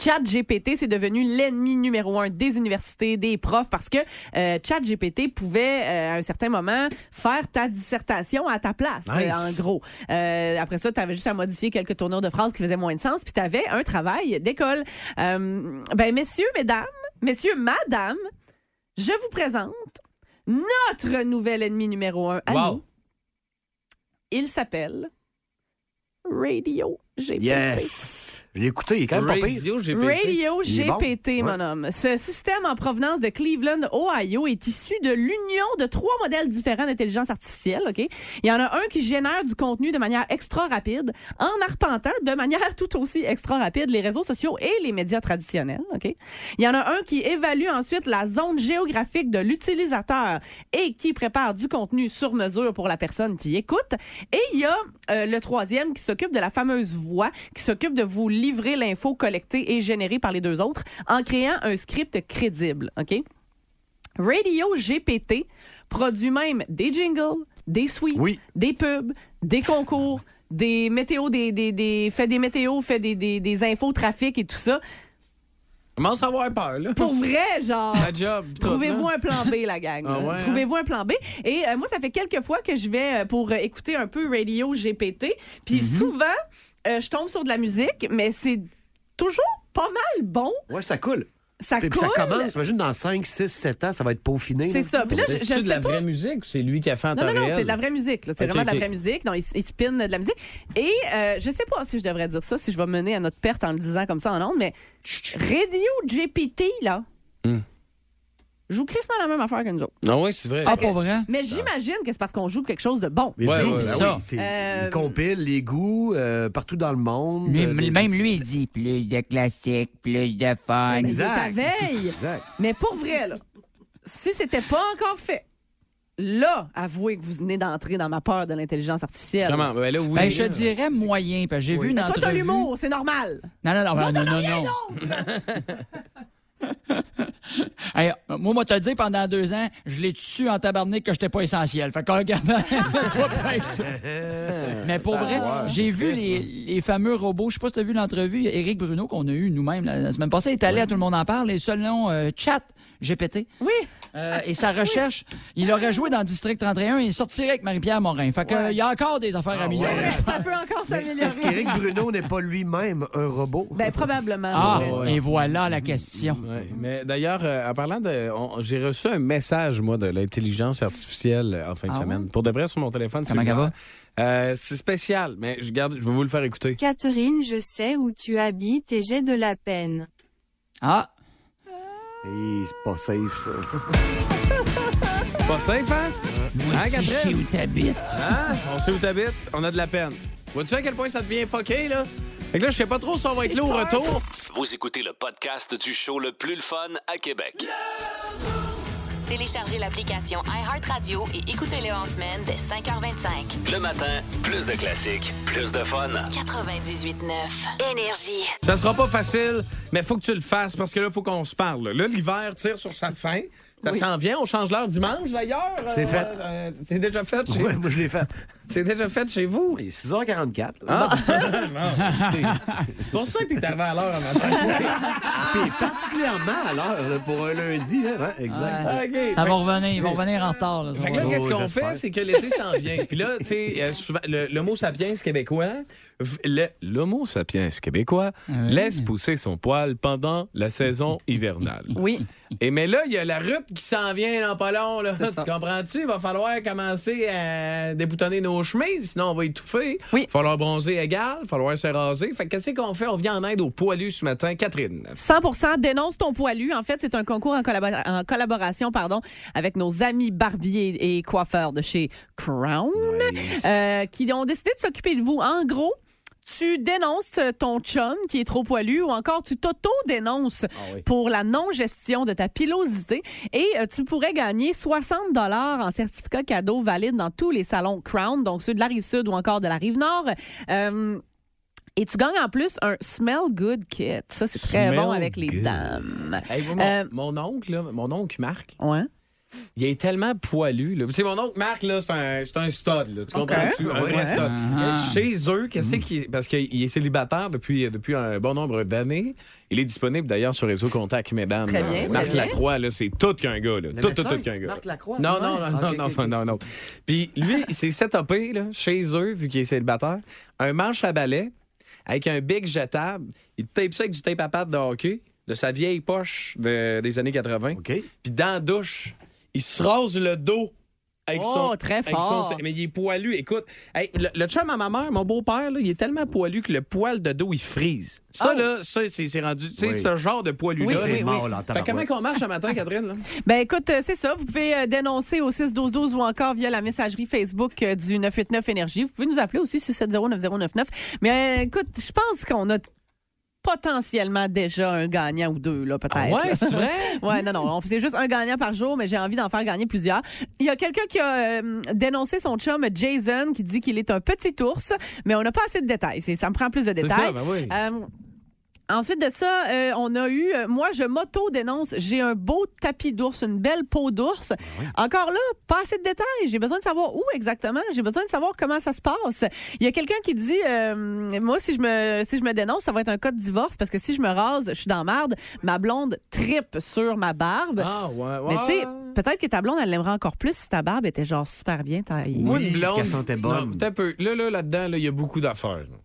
ChatGPT, c'est devenu l'ennemi numéro un des universités, des profs, parce que euh, ChatGPT pouvait, euh, à un certain moment, faire ta dissertation à ta place, Nice. euh, en gros. Euh, après ça, tu avais juste à modifier quelques tournures de phrases qui faisaient moins de sens, puis tu avais un travail d'école. Ben, messieurs, mesdames, messieurs, madame, je vous présente notre nouvel ennemi numéro un à Wow. nous. Il s'appelle Radio GPT. Yes! Je l'ai écouté, il est quand même pas pire. Radio GPT. Radio bon. GPT, mon Ouais. homme. Ce système en provenance de Cleveland, Ohio, est issu de l'union de trois modèles différents d'intelligence artificielle. Ok, Il y en a un qui génère du contenu de manière extra rapide, en arpentant de manière tout aussi extra rapide les réseaux sociaux et les médias traditionnels. Ok, Il y en a un qui évalue ensuite la zone géographique de l'utilisateur et qui prépare du contenu sur mesure pour la personne qui écoute. Et il y a euh, le troisième qui s'occupe de la fameuse voix, qui s'occupe de vous livrer l'info collectée et générée par les deux autres en créant un script crédible. OK? Radio GPT produit même des jingles, des suites, Oui. des pubs, des concours, des météos, des, des, des- fait des météos, fait des, des, des infos trafic et tout ça. Commence à avoir peur, là. Pour vrai, genre. La job. tout, Trouvez-vous un plan B, la gang. Ah hein? Trouvez-vous un plan B? Et euh, moi, ça fait quelques fois que je vais euh, pour euh, écouter un peu Radio GPT. Puis Mm-hmm. souvent, euh, je tombe sur de la musique, mais c'est toujours pas mal bon. Ouais, ça coule. Ça Puis coule. ça commence, imagine dans 5, 6, 7 ans, ça va être peaufiné. C'est là. ça. Puis là, je, je C'est-tu de sais la pas. vraie musique ou c'est lui qui a fait en Non, temps non, non, réel? c'est de la vraie musique. là. C'est Ok, vraiment de ok. la vraie musique. Non, il, il spin de la musique. Et euh, je sais pas si je devrais dire ça, si je vais mener à notre perte en le disant comme ça en ondes, mais Radio GPT, là. Joue crissement la même affaire que nous autres. Non, oui, c'est vrai. Ah, pas vrai? Mais j'imagine que c'est parce qu'on joue quelque chose de bon. Mais Ouais, ouais, ben c'est ça. oui, tu sais, Euh, Il compile les goûts euh, partout dans le monde. Lui- euh, les- Même lui, il dit plus de classiques, plus de fun. Mais il est à Exact. veille. Exact. Mais pour vrai, là, si c'était pas encore fait, là, avouez que vous venez d'entrer dans ma peur de l'intelligence artificielle. Comment? Ben là, oui. Ben, je dirais moyen, parce que j'ai vu une toi, t'as l'humour, c'est normal. Non, non, non, ben, non, non, non. Hey, moi, moi, te le dire, pendant deux ans, je l'ai su en tabarnak que j'étais pas essentiel. Fait qu'on regarde, pas ça. Mais pour vrai, j'ai vu les, les fameux robots. Je sais pas si tu as vu l'entrevue, Éric Bruno, qu'on a eu nous-mêmes la, la semaine passée, est allé à Tout le monde en parle, et selon euh, Chat GPT. Oui. Euh, et sa recherche, il aurait joué dans District 31 et il sortirait avec Marie-Pierre Morin. Fait que, Ouais. il y a encore des affaires à améliorer. Ça peut encore s'améliorer. Est-ce qu'Éric Bruno n'est pas lui-même un robot? Ben, probablement. Ah, ouais. et voilà la question. Ouais, mais d'ailleurs, euh, en parlant de. J'ai reçu un message, moi, de l'intelligence artificielle euh, en fin de Ah semaine. Pour de vrai, sur mon téléphone. Ça Euh, c'est spécial, mais je, garde, je vais vous le faire écouter. Catherine, je sais où tu habites et j'ai de la peine. Ah, Hey, c'est pas safe, ça. Pas safe, hein? moi Hein, aussi, je sais où t'habites. Hein? On sait où t'habites, on a de la peine. Vois-tu à quel point ça devient fucké, là? Fait que là, je sais pas trop si on va être là au retour. Vous écoutez le podcast du show le plus le fun à Québec. Téléchargez l'application iHeartRadio et écoutez-le en semaine dès 5h25. Le matin, plus de classiques, plus de fun. 98.9. Énergie. Ça sera pas facile, mais faut que tu le fasses parce que là, faut qu'on se parle. Là, l'hiver tire sur sa fin. Ça s'en vient. On change l'heure dimanche, d'ailleurs? C'est Euh, fait. euh, c'est déjà fait chez Ouais, moi, je l'ai fait. C'est déjà fait chez vous? Il est 6h44. Ah, c'est pour ça que t'es arrivé à l'heure à matin. Puis particulièrement à l'heure, pour un lundi. Hein? Ouais, exact. Ah, OK. Ça Fait- va revenir, ils vont revenir en retard. là, Fait que là, qu'est-ce Oh, qu'on fait, c'est que l'été s'en vient. Puis là, tu sais, euh, souvent, le, le mot sapiens québécois, l'homo sapiens québécois oui. laisse pousser son poil pendant la saison hivernale. Oui. Et mais là, il y a la rut qui s'en vient dans pas long. Là. Tu comprends-tu? Il va falloir commencer à déboutonner nos chemises, sinon on va étouffer. Oui. Il va falloir bronzer égal, il va falloir se raser. Fait que qu'est-ce qu'on fait? On vient en aide aux poilus ce matin. Catherine. 100% dénonce ton poilu. En fait, c'est un concours en, collabora- en collaboration pardon, avec nos amis barbiers et coiffeurs de chez Crown Nice. euh, qui ont décidé de s'occuper de vous. En gros, tu dénonces ton chum qui est trop poilu ou encore tu t'auto-dénonces oui. pour la non-gestion de ta pilosité et euh, tu pourrais gagner 60 dollars en certificat cadeau valide dans tous les salons Crown, donc ceux de la rive sud ou encore de la rive nord. Euh, et tu gagnes en plus un Smell Good Kit. Ça, c'est très Smell bon avec les dames. Hey, moi, mon, Euh, mon oncle, là, mon oncle Marc, Ouais. Il est tellement poilu. Là. Tu sais, mon oncle Marc, là, c'est un, c'est un stud. Là. Tu comprends-tu? Un vrai Ouais. stud. Ah. Euh, Chez eux, qu'est-ce qu'il. Parce qu'il est célibataire depuis, depuis un bon nombre d'années. Il est disponible d'ailleurs sur Réseau Contact, mesdames. Très bien, très Marc bien. Lacroix, là, c'est tout qu'un gars. Là. Tout, tout, tout qu'un gars. Marc Lacroix? Non, non, non, Ah, non, non, non, non, non. Puis lui, il s'est setupé là, chez eux, vu qu'il est célibataire, un manche à balai avec un big jetable. Il tape ça avec du tape à patte de hockey, de sa vieille poche de- des années 80. OK. Puis dans la douche, il se rase le dos Avec Oh, son- très avec fort. son- mais il est poilu. Écoute, hey, le, le chum à ma mère, mon beau-père, il est tellement poilu que le poil de dos, il frise. Ça, Oh. là, ça, c'est c'est rendu. Tu sais, Oui. ce genre de poilu-là. Oui, là. oui, oui. mort, là, Fait comment qu'on marche ce matin, Catherine? Là? Ben écoute, euh, c'est ça. Vous pouvez euh, dénoncer au 6-12-12 ou encore via la messagerie Facebook euh, du 989 Énergie. Vous pouvez nous appeler aussi 670-9099. Mais euh, écoute, je pense qu'on a potentiellement déjà un gagnant ou deux, là, peut-être. Ah ouais, c'est vrai? ouais, non, non. On faisait juste un gagnant par jour, mais j'ai envie d'en faire gagner plusieurs. Il y a quelqu'un qui a euh, dénoncé son chum Jason, qui dit qu'il est un petit ours, mais on n'a pas assez de détails. C'est- Ça me prend plus de C'est détails. ça, ben oui. Euh, Ensuite de ça, euh, on a eu, euh, moi, je m'auto-dénonce, j'ai un beau tapis d'ours, une belle peau d'ours. Encore là, pas assez de détails. J'ai besoin de savoir où exactement. J'ai besoin de savoir comment ça se passe. Il y a quelqu'un qui dit, euh, moi, si je me si je me dénonce, ça va être un cas de divorce parce que si je me rase, je suis dans la merde. Ma blonde tripe sur ma barbe. Ah, ouais, ouais. Mais tu sais, peut-être que ta blonde, elle l'aimerait encore plus si ta barbe était genre super bien taillée. Oui, une blonde. qu'elle sentait bonne. Non, un peu. Là, là, là-dedans, là, il y a beaucoup d'affaires. là.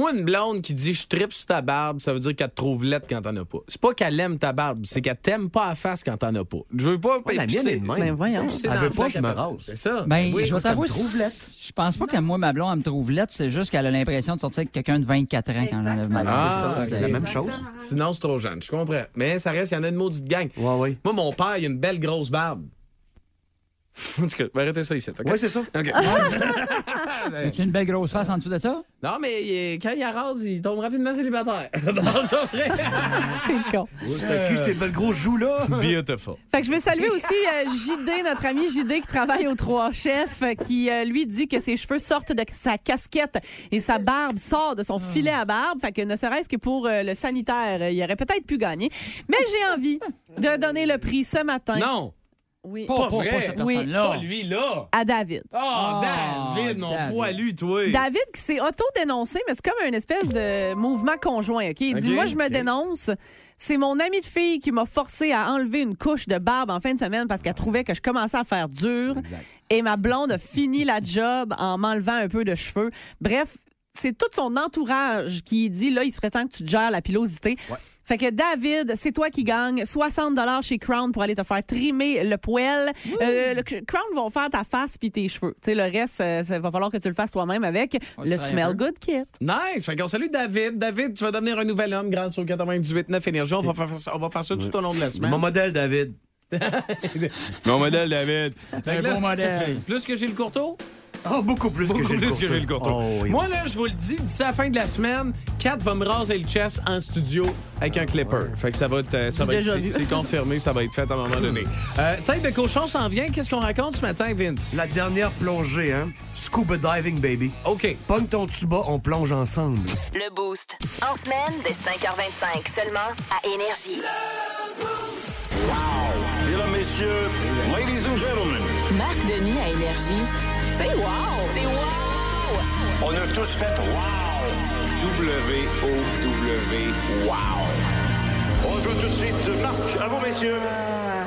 Moi, une blonde qui dit je tripe sur ta barbe, ça veut dire qu'elle te trouve laide quand t'en as pas. C'est pas qu'elle aime ta barbe, c'est qu'elle t'aime pas à face quand t'en as pas. Je veux pas. Ouais, la mienne est de même. Ben voyons. Elle veut pas que je me rase. C'est ça. Ben, oui. je vais t'avouer, me trouve laite. je pense pas que moi, ma blonde, elle me trouve laide. C'est juste qu'elle a l'impression de sortir avec quelqu'un de 24 ans quand j'enlève ma Ah, c'est ça, c'est la même chose. Sinon, c'est trop jeune. Je comprends. Mais ça reste, il y en a une maudite gang. Ouais, ouais. Moi, mon père, il a une belle grosse barbe. En tout cas, ben, arrêtez ça ici. Ouais, c'est ça. OK. As-tu une belle grosse face en dessous de ça? non, mais il- quand il arrase, il tombe rapidement célibataire. non, c'est vrai. T'es con. T'as cul, ces belles grosses joues là. Beautiful. Fait que je veux saluer aussi euh, JD, notre ami JD qui travaille aux Trois Chefs, euh, qui euh, lui dit que ses cheveux sortent de sa casquette et sa barbe sort de son filet à barbe. Fait que ne serait-ce que pour euh, le sanitaire, il aurait peut-être pu gagner. Mais j'ai envie de donner le prix ce matin. Non, Oui. Pas, pas pas, vrai. pas cette Oui. pas lui, là. À David. Oh, Ah, David, mon David. poilu, toi. David qui s'est auto-dénoncé, mais c'est comme une espèce de mouvement conjoint. OK? Il dit OK, Moi, je me dénonce. C'est mon ami de fille qui m'a forcé à enlever une couche de barbe en fin de semaine parce qu'elle trouvait que je commençais à faire dur. Et ma blonde a fini la job en m'enlevant un peu de cheveux. Bref, c'est tout son entourage qui dit là, il serait temps que tu te gères la pilosité. Fait que David, c'est toi qui gagne 60 chez Crown pour aller te faire trimer le poêle. Euh, le Crown vont faire ta face puis tes cheveux. Tu sais, le reste, euh, ça va falloir que tu le fasses toi-même avec On le Smell. Good Kit. Nice. Fait qu'on salue David. David, tu vas devenir un nouvel homme grâce au 98.9 Énergie. On va faire ça, on va faire ça tout au long de la semaine. Mon modèle, David. Mon modèle, David. Fait Un beau modèle. Plus que j'ai le courteau, Oh, beaucoup plus beaucoup que j'ai le plus que j'ai le courteau. Oh, oui. Moi, là, je vous le dis, d'ici la fin de la semaine, Kat va me raser le chest en studio avec un clipper. Fait que ça va être, euh, ça va être c'est, confirmé, ça va être fait à un moment donné. Euh, tête de cochon s'en vient. Qu'est-ce qu'on raconte ce matin, Vince? La dernière plongée, hein? Scuba diving, baby. OK. Pogne ton tuba, on plonge ensemble. Le Boost. En semaine, dès 5h25 seulement à Énergie. Mesdames, messieurs, ladies and gentlemen, Marc Denis à Énergie. C'est wow! C'est wow! on a tous fait wow! W-O-W, wow! On joue tout de suite. Marc, à vous, messieurs.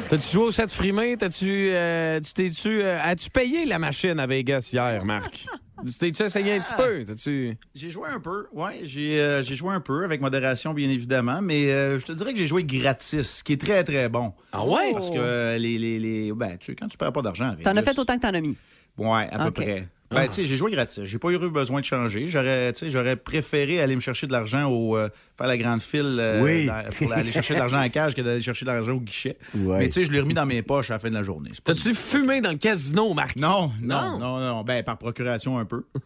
T'as-tu joué au set frimé? T'as-tu, euh, tu t'es-tu, euh, as-tu payé la machine à Vegas hier, Marc? Tu t'es-tu essayé un petit peu? T'as-tu... J'ai joué un peu, ouais, j'ai euh, j'ai joué un peu avec modération bien évidemment, mais euh, je te dirais que j'ai joué gratis, ce qui est très très bon. Ah ouais? Parce que euh, les, les, les- ben tu sais quand tu perds pas d'argent avec. T'en as fait autant que t'en as mis. Ouais, à peu près. Ben, tu sais, j'ai joué gratis. J'ai pas eu besoin de changer. J'aurais, tu sais, j'aurais préféré aller me chercher de l'argent au euh, faire la grande file euh, Oui. dans- pour aller chercher de l'argent à la cage que d'aller chercher de l'argent au guichet. Ouais. Mais tu sais, je l'ai remis dans mes poches à la fin de la journée. T'as-tu fumé dans le casino, Marc? Non, Non. non, non, non, Ben, par procuration un peu.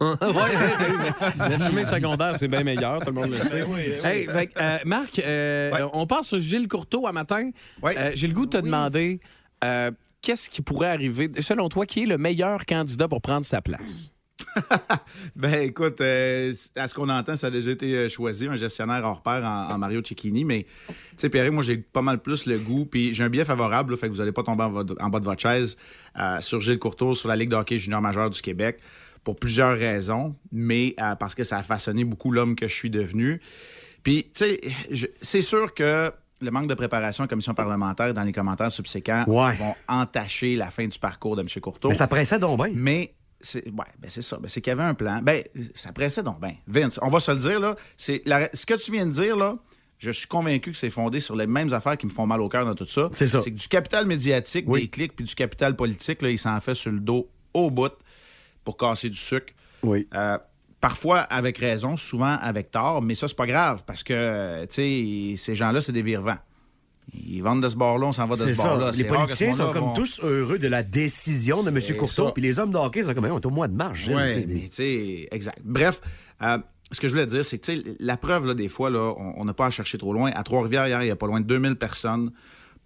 La fumée secondaire, c'est bien meilleur, tout le monde le sait. Hey, fait que, euh, Marc, euh, Ouais. on passe sur Gilles Courteau à matin. Ouais. Euh, J'ai le goût de te demander euh, qu'est-ce qui pourrait arriver, selon toi, qui est le meilleur candidat pour prendre sa place? Ben écoute, euh, à ce qu'on entend, ça a déjà été euh, choisi, un gestionnaire hors pair en, Mario Cecchini, mais tu sais, Pierre, moi j'ai pas mal plus le goût, puis j'ai un billet favorable, là, fait que vous allez pas tomber en, bas de votre chaise euh, sur Gilles Courtois, sur la Ligue de hockey junior majeur du Québec, pour plusieurs raisons, mais parce que ça a façonné beaucoup l'homme que je suis devenu. Puis, tu sais, c'est sûr que le manque de préparation en commission parlementaire dans les commentaires subséquents Ouais. vont entacher la fin du parcours de M. Courtois. Mais ça pressait donc bien. Mais c'est ouais, ben c'est ça. Ben c'est qu'il y avait un plan. Ben, ça pressait donc ben. Vince, on va se le dire, là. C'est la- ce que tu viens de dire, là, Je suis convaincu que c'est fondé sur les mêmes affaires qui me font mal au cœur dans tout ça. C'est ça. C'est que du capital médiatique, des clics, puis du capital politique, là, il s'en fait sur le dos au bout pour casser du sucre. Oui. Euh, parfois avec raison, souvent avec tort, mais ça, c'est pas grave parce que, euh, tu sais, ces gens-là, c'est des virevents. Ils vendent de ce bord-là, on s'en va de ce bord-là. Les politiciens sont comme vont- tous heureux de la décision de M. Ça. puis les hommes de hockey sont comme, on est au mois de mars. Gilles. Oui, Tu sais, exact. Bref, euh, ce que je voulais dire, c'est que tu sais, la preuve, là, des fois, là, on on n'a pas à chercher trop loin. À Trois-Rivières, hier, il y a pas loin de 2000 personnes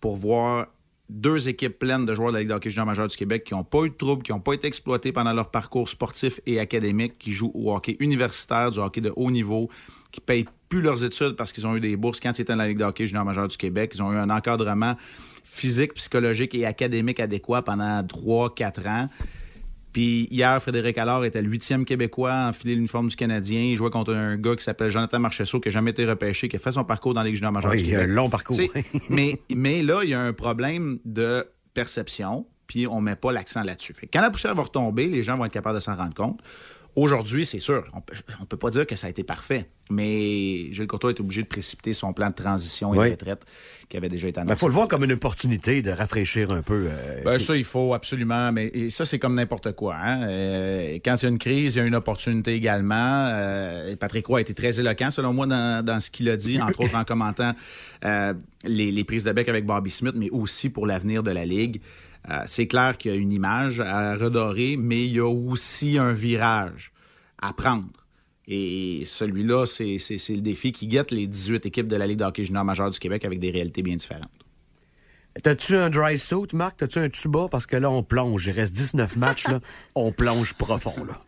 pour voir deux équipes pleines de joueurs de la Ligue de hockey junior du Québec qui n'ont pas eu de troubles, qui n'ont pas été exploités pendant leur parcours sportif et académique, qui jouent au hockey universitaire, du hockey de haut niveau, qui payent plus leurs études parce qu'ils ont eu des bourses quand ils étaient dans la Ligue de hockey junior majeur du Québec. Ils ont eu un encadrement physique, psychologique et académique adéquat pendant 3-4 ans. Puis hier, Frédéric Allard était le huitième Québécois à enfiler l'uniforme du Canadien. Il jouait contre un gars qui s'appelle Jonathan Marchesso, qui n'a jamais été repêché, qui a fait son parcours dans la Ligue junior majeure Oui, du il y a un long parcours. Mais, mais là, il y a un problème de perception, puis on met pas l'accent là-dessus. Quand la poussière va retomber, les gens vont être capables de s'en rendre compte. Aujourd'hui, c'est sûr, on peut, on peut pas dire que ça a été parfait, mais Gilles Courtois est obligé de précipiter son plan de transition et Oui. de retraite qui avait déjà été Il annoncé. faut le voir comme une opportunité de rafraîchir un peu. euh, Ben, ça, il faut absolument. Mais et ça, c'est comme n'importe quoi. hein. Euh, quand il y a une crise, il y a une opportunité également. Euh, Patrick Roy a été très éloquent, selon moi, dans, dans ce qu'il a dit, entre autres en commentant euh, les, les prises de bec avec Bobby Smith, mais aussi pour l'avenir de la Ligue. Euh, c'est clair qu'il y a une image à redorer, mais il y a aussi un virage à prendre. Et celui-là, c'est c'est- c'est le défi qui guette les 18 équipes de la Ligue de hockey junior majeure du Québec avec des réalités bien différentes. T'as-tu un dry suit, Marc? T'as-tu un tuba? Parce que là, on plonge. Il reste 19 matchs, là. On plonge profond, là.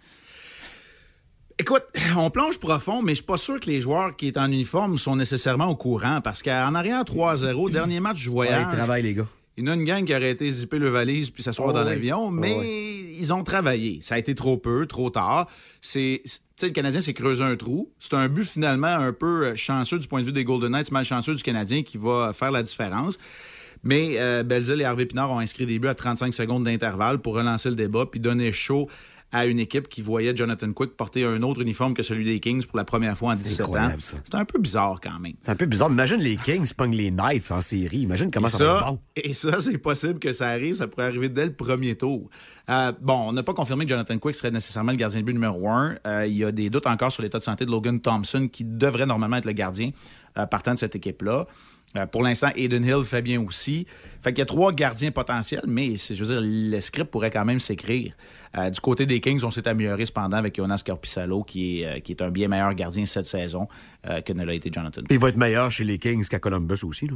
Écoute, on plonge profond, mais je suis pas sûr que les joueurs qui sont en uniforme sont nécessairement au courant parce qu'en arrière 3-0, dernier match du voyage. Ouais, ils travaillent, les gars. Il y en a une gang qui aurait été zipper le valise puis s'asseoir Oh dans oui. l'avion, Oh mais oui. ils ont travaillé. Ça a été trop peu, trop tard. C'est, c'est- tu sais, le Canadien s'est creusé un trou. C'est un but finalement un peu euh, chanceux du point de vue des Golden Knights, malchanceux du Canadien qui va faire la différence. Mais euh, Belzile et Harvey Pinard ont inscrit des buts à 35 secondes d'intervalle pour relancer le débat puis donner chaud à une équipe qui voyait Jonathan Quick porter un autre uniforme que celui des Kings pour la première fois en 17 ans. C'est un peu bizarre quand même. C'est un peu bizarre. Imagine les Kings pognent les Knights en série. Imagine comment Et ça, va être bon. Et ça, c'est possible que ça arrive. Ça pourrait arriver dès le premier tour. Euh, bon, on n'a pas confirmé que Jonathan Quick serait nécessairement le gardien de but numéro un. Euh, il y a des doutes encore sur l'état de santé de Logan Thompson, qui devrait normalement être le gardien euh, partant de cette équipe-là. Euh, pour l'instant, Aiden Hill fait bien aussi. Fait qu'il y a trois gardiens potentiels, mais je veux dire, le script pourrait quand même s'écrire. Euh, du côté des Kings, on s'est amélioré cependant avec Jonas Corpissalo, qui est, euh, qui est un bien meilleur gardien cette saison que ne l'a été Jonathan il va être meilleur chez les Kings qu'à Columbus aussi, là.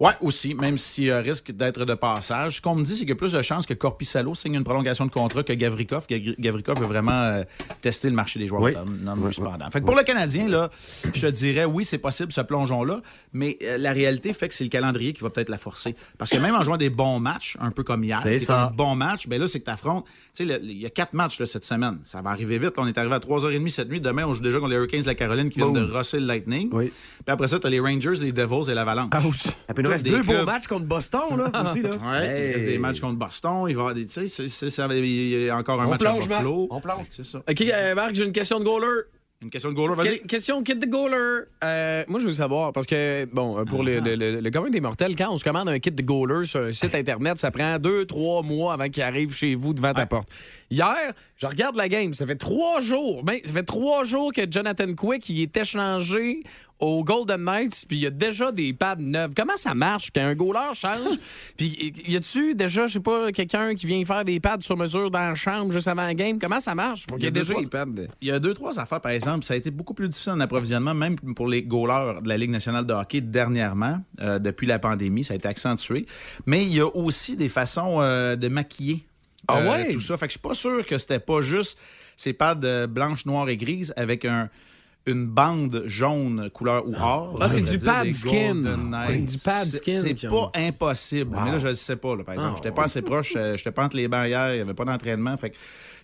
Oui, aussi, même s'il euh, risque d'être de passage. Ce qu'on me dit, c'est qu'il y a plus de chances que Corpissalo signe une prolongation de contrat que Gavrikov. Gavri- Gavrikov veut vraiment euh, tester le marché des joueurs Oui. non, cependant. Fait que pour le Canadien, là, je te dirais, oui, c'est possible, ce plongeon-là, mais euh, la réalité fait que c'est le calendrier qui va peut-être la forcer. Parce que même en jouant des bons matchs, un peu comme hier, C'est ça. un bon match, ben là, c'est que tu affrontes. Tu sais, le- il y a quatre matchs là, cette semaine. Ça va arriver vite. On est arrivé à 3h30 cette nuit. Demain, on joue déjà contre les Hurricanes de la Caroline qui viennent de rosser le Lightning. Oui. Puis après ça, tu as les Rangers, les Devils et l'Avalanche. Nous reste Des deux beaux matchs contre Boston, là, aussi, là. Ouais, il reste des matchs contre Boston. Il va y avoir des. Tu sais, il y a encore un On match plonge, à Buffalo. Marc. On plonge. C'est ça. OK, euh, Marc, j'ai une question de goaler. Une question de goaler, vas-y. Que- question kit de goaler. Euh, moi, je veux savoir, parce que, bon, pour le, le, le- le commun des mortels, quand on se commande un kit de goaler sur un site Internet, ça prend deux, trois mois avant qu'il arrive chez vous devant ta porte. Hier, je regarde la game. Ça fait trois jours. Ben, ça fait trois jours que Jonathan Quick il est échangé aux Golden Knights, puis il y a déjà des pads neufs. Comment ça marche quand un goaler change? puis y a-tu déjà, je sais pas, quelqu'un qui vient faire des pads sur mesure dans la chambre juste avant la game? Comment ça marche pour qu'il y ait deux, déjà trois- des pads? Il y a deux, trois affaires, par exemple. Ça a été beaucoup plus difficile en approvisionnement, même pour les goalers de la Ligue nationale de hockey dernièrement, euh, depuis la pandémie. Ça a été accentué. Mais il y a aussi des façons euh, de maquiller Ah euh, ouais? tout ça. Fait que je suis pas sûr que c'était pas juste ces pads blanches, noires et grises avec un une bande jaune couleur ou or. Ah, c'est du pad skin. C'est du pad skin C'est pas impossible. Mais là, je le sais pas, là, par exemple. Ah, J'étais pas assez proche. euh, J'étais pas entre les hier. Il y avait pas d'entraînement. Fait que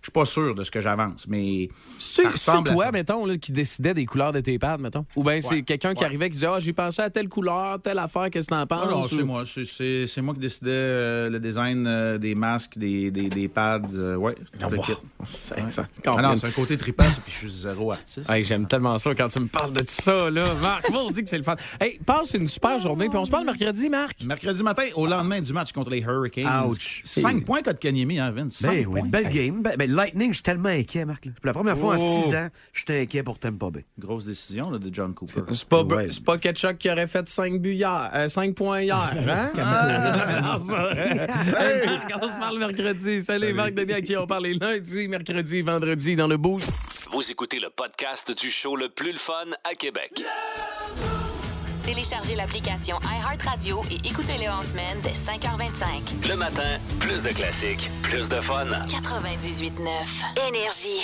je suis pas sûr de ce que j'avance. Mais ça C'est à toi, mettons, là, qui décidait des couleurs de tes pads, mettons? Ou bien c'est Ouais. quelqu'un qui arrivait qui disait Ah, j'ai pensé à telle couleur, telle affaire, qu'est-ce que t'en penses? Non, Ou- c'est moi. C'est- moi qui décidais euh, le design euh, des masques, des, des, des pads. euh, ouais, le wow. C'est Ouais. Ah non, c'est un côté trippant, ça, puis je suis zéro artiste. Hey, J'aime tellement ça quand tu me parles de tout ça, là. Marc, on dit que c'est le fun. Hey, passe une super journée, puis on se parle mercredi, Marc. Mercredi matin, au lendemain du match contre les Hurricanes. Ouch. 5 points contre Kanyemi, hein, Vince? Cinq Ben oui, points. belle game. Ben, ben, Lightning, je suis tellement inquiet, Marc. là. Pour la première fois en Oh. six ans, j'étais inquiet pour Tampa Bay. Grosse décision là, de John Cooper. C'est pas, Ouais. c'est pas Ketchup qui aurait fait 5 buts hier, 5 points hier, hein? Ah. Hey, Marc, on se parle mercredi. Salut, Marc Denis, à qui on parle les lundis, mercredi, vendredi dans le boost. Vous écoutez le podcast du show le plus le fun à Québec. Téléchargez l'application iHeartRadio et écoutez-le en semaine dès 5h25. Le matin, plus de classiques, plus de fun. 98.9 Énergie.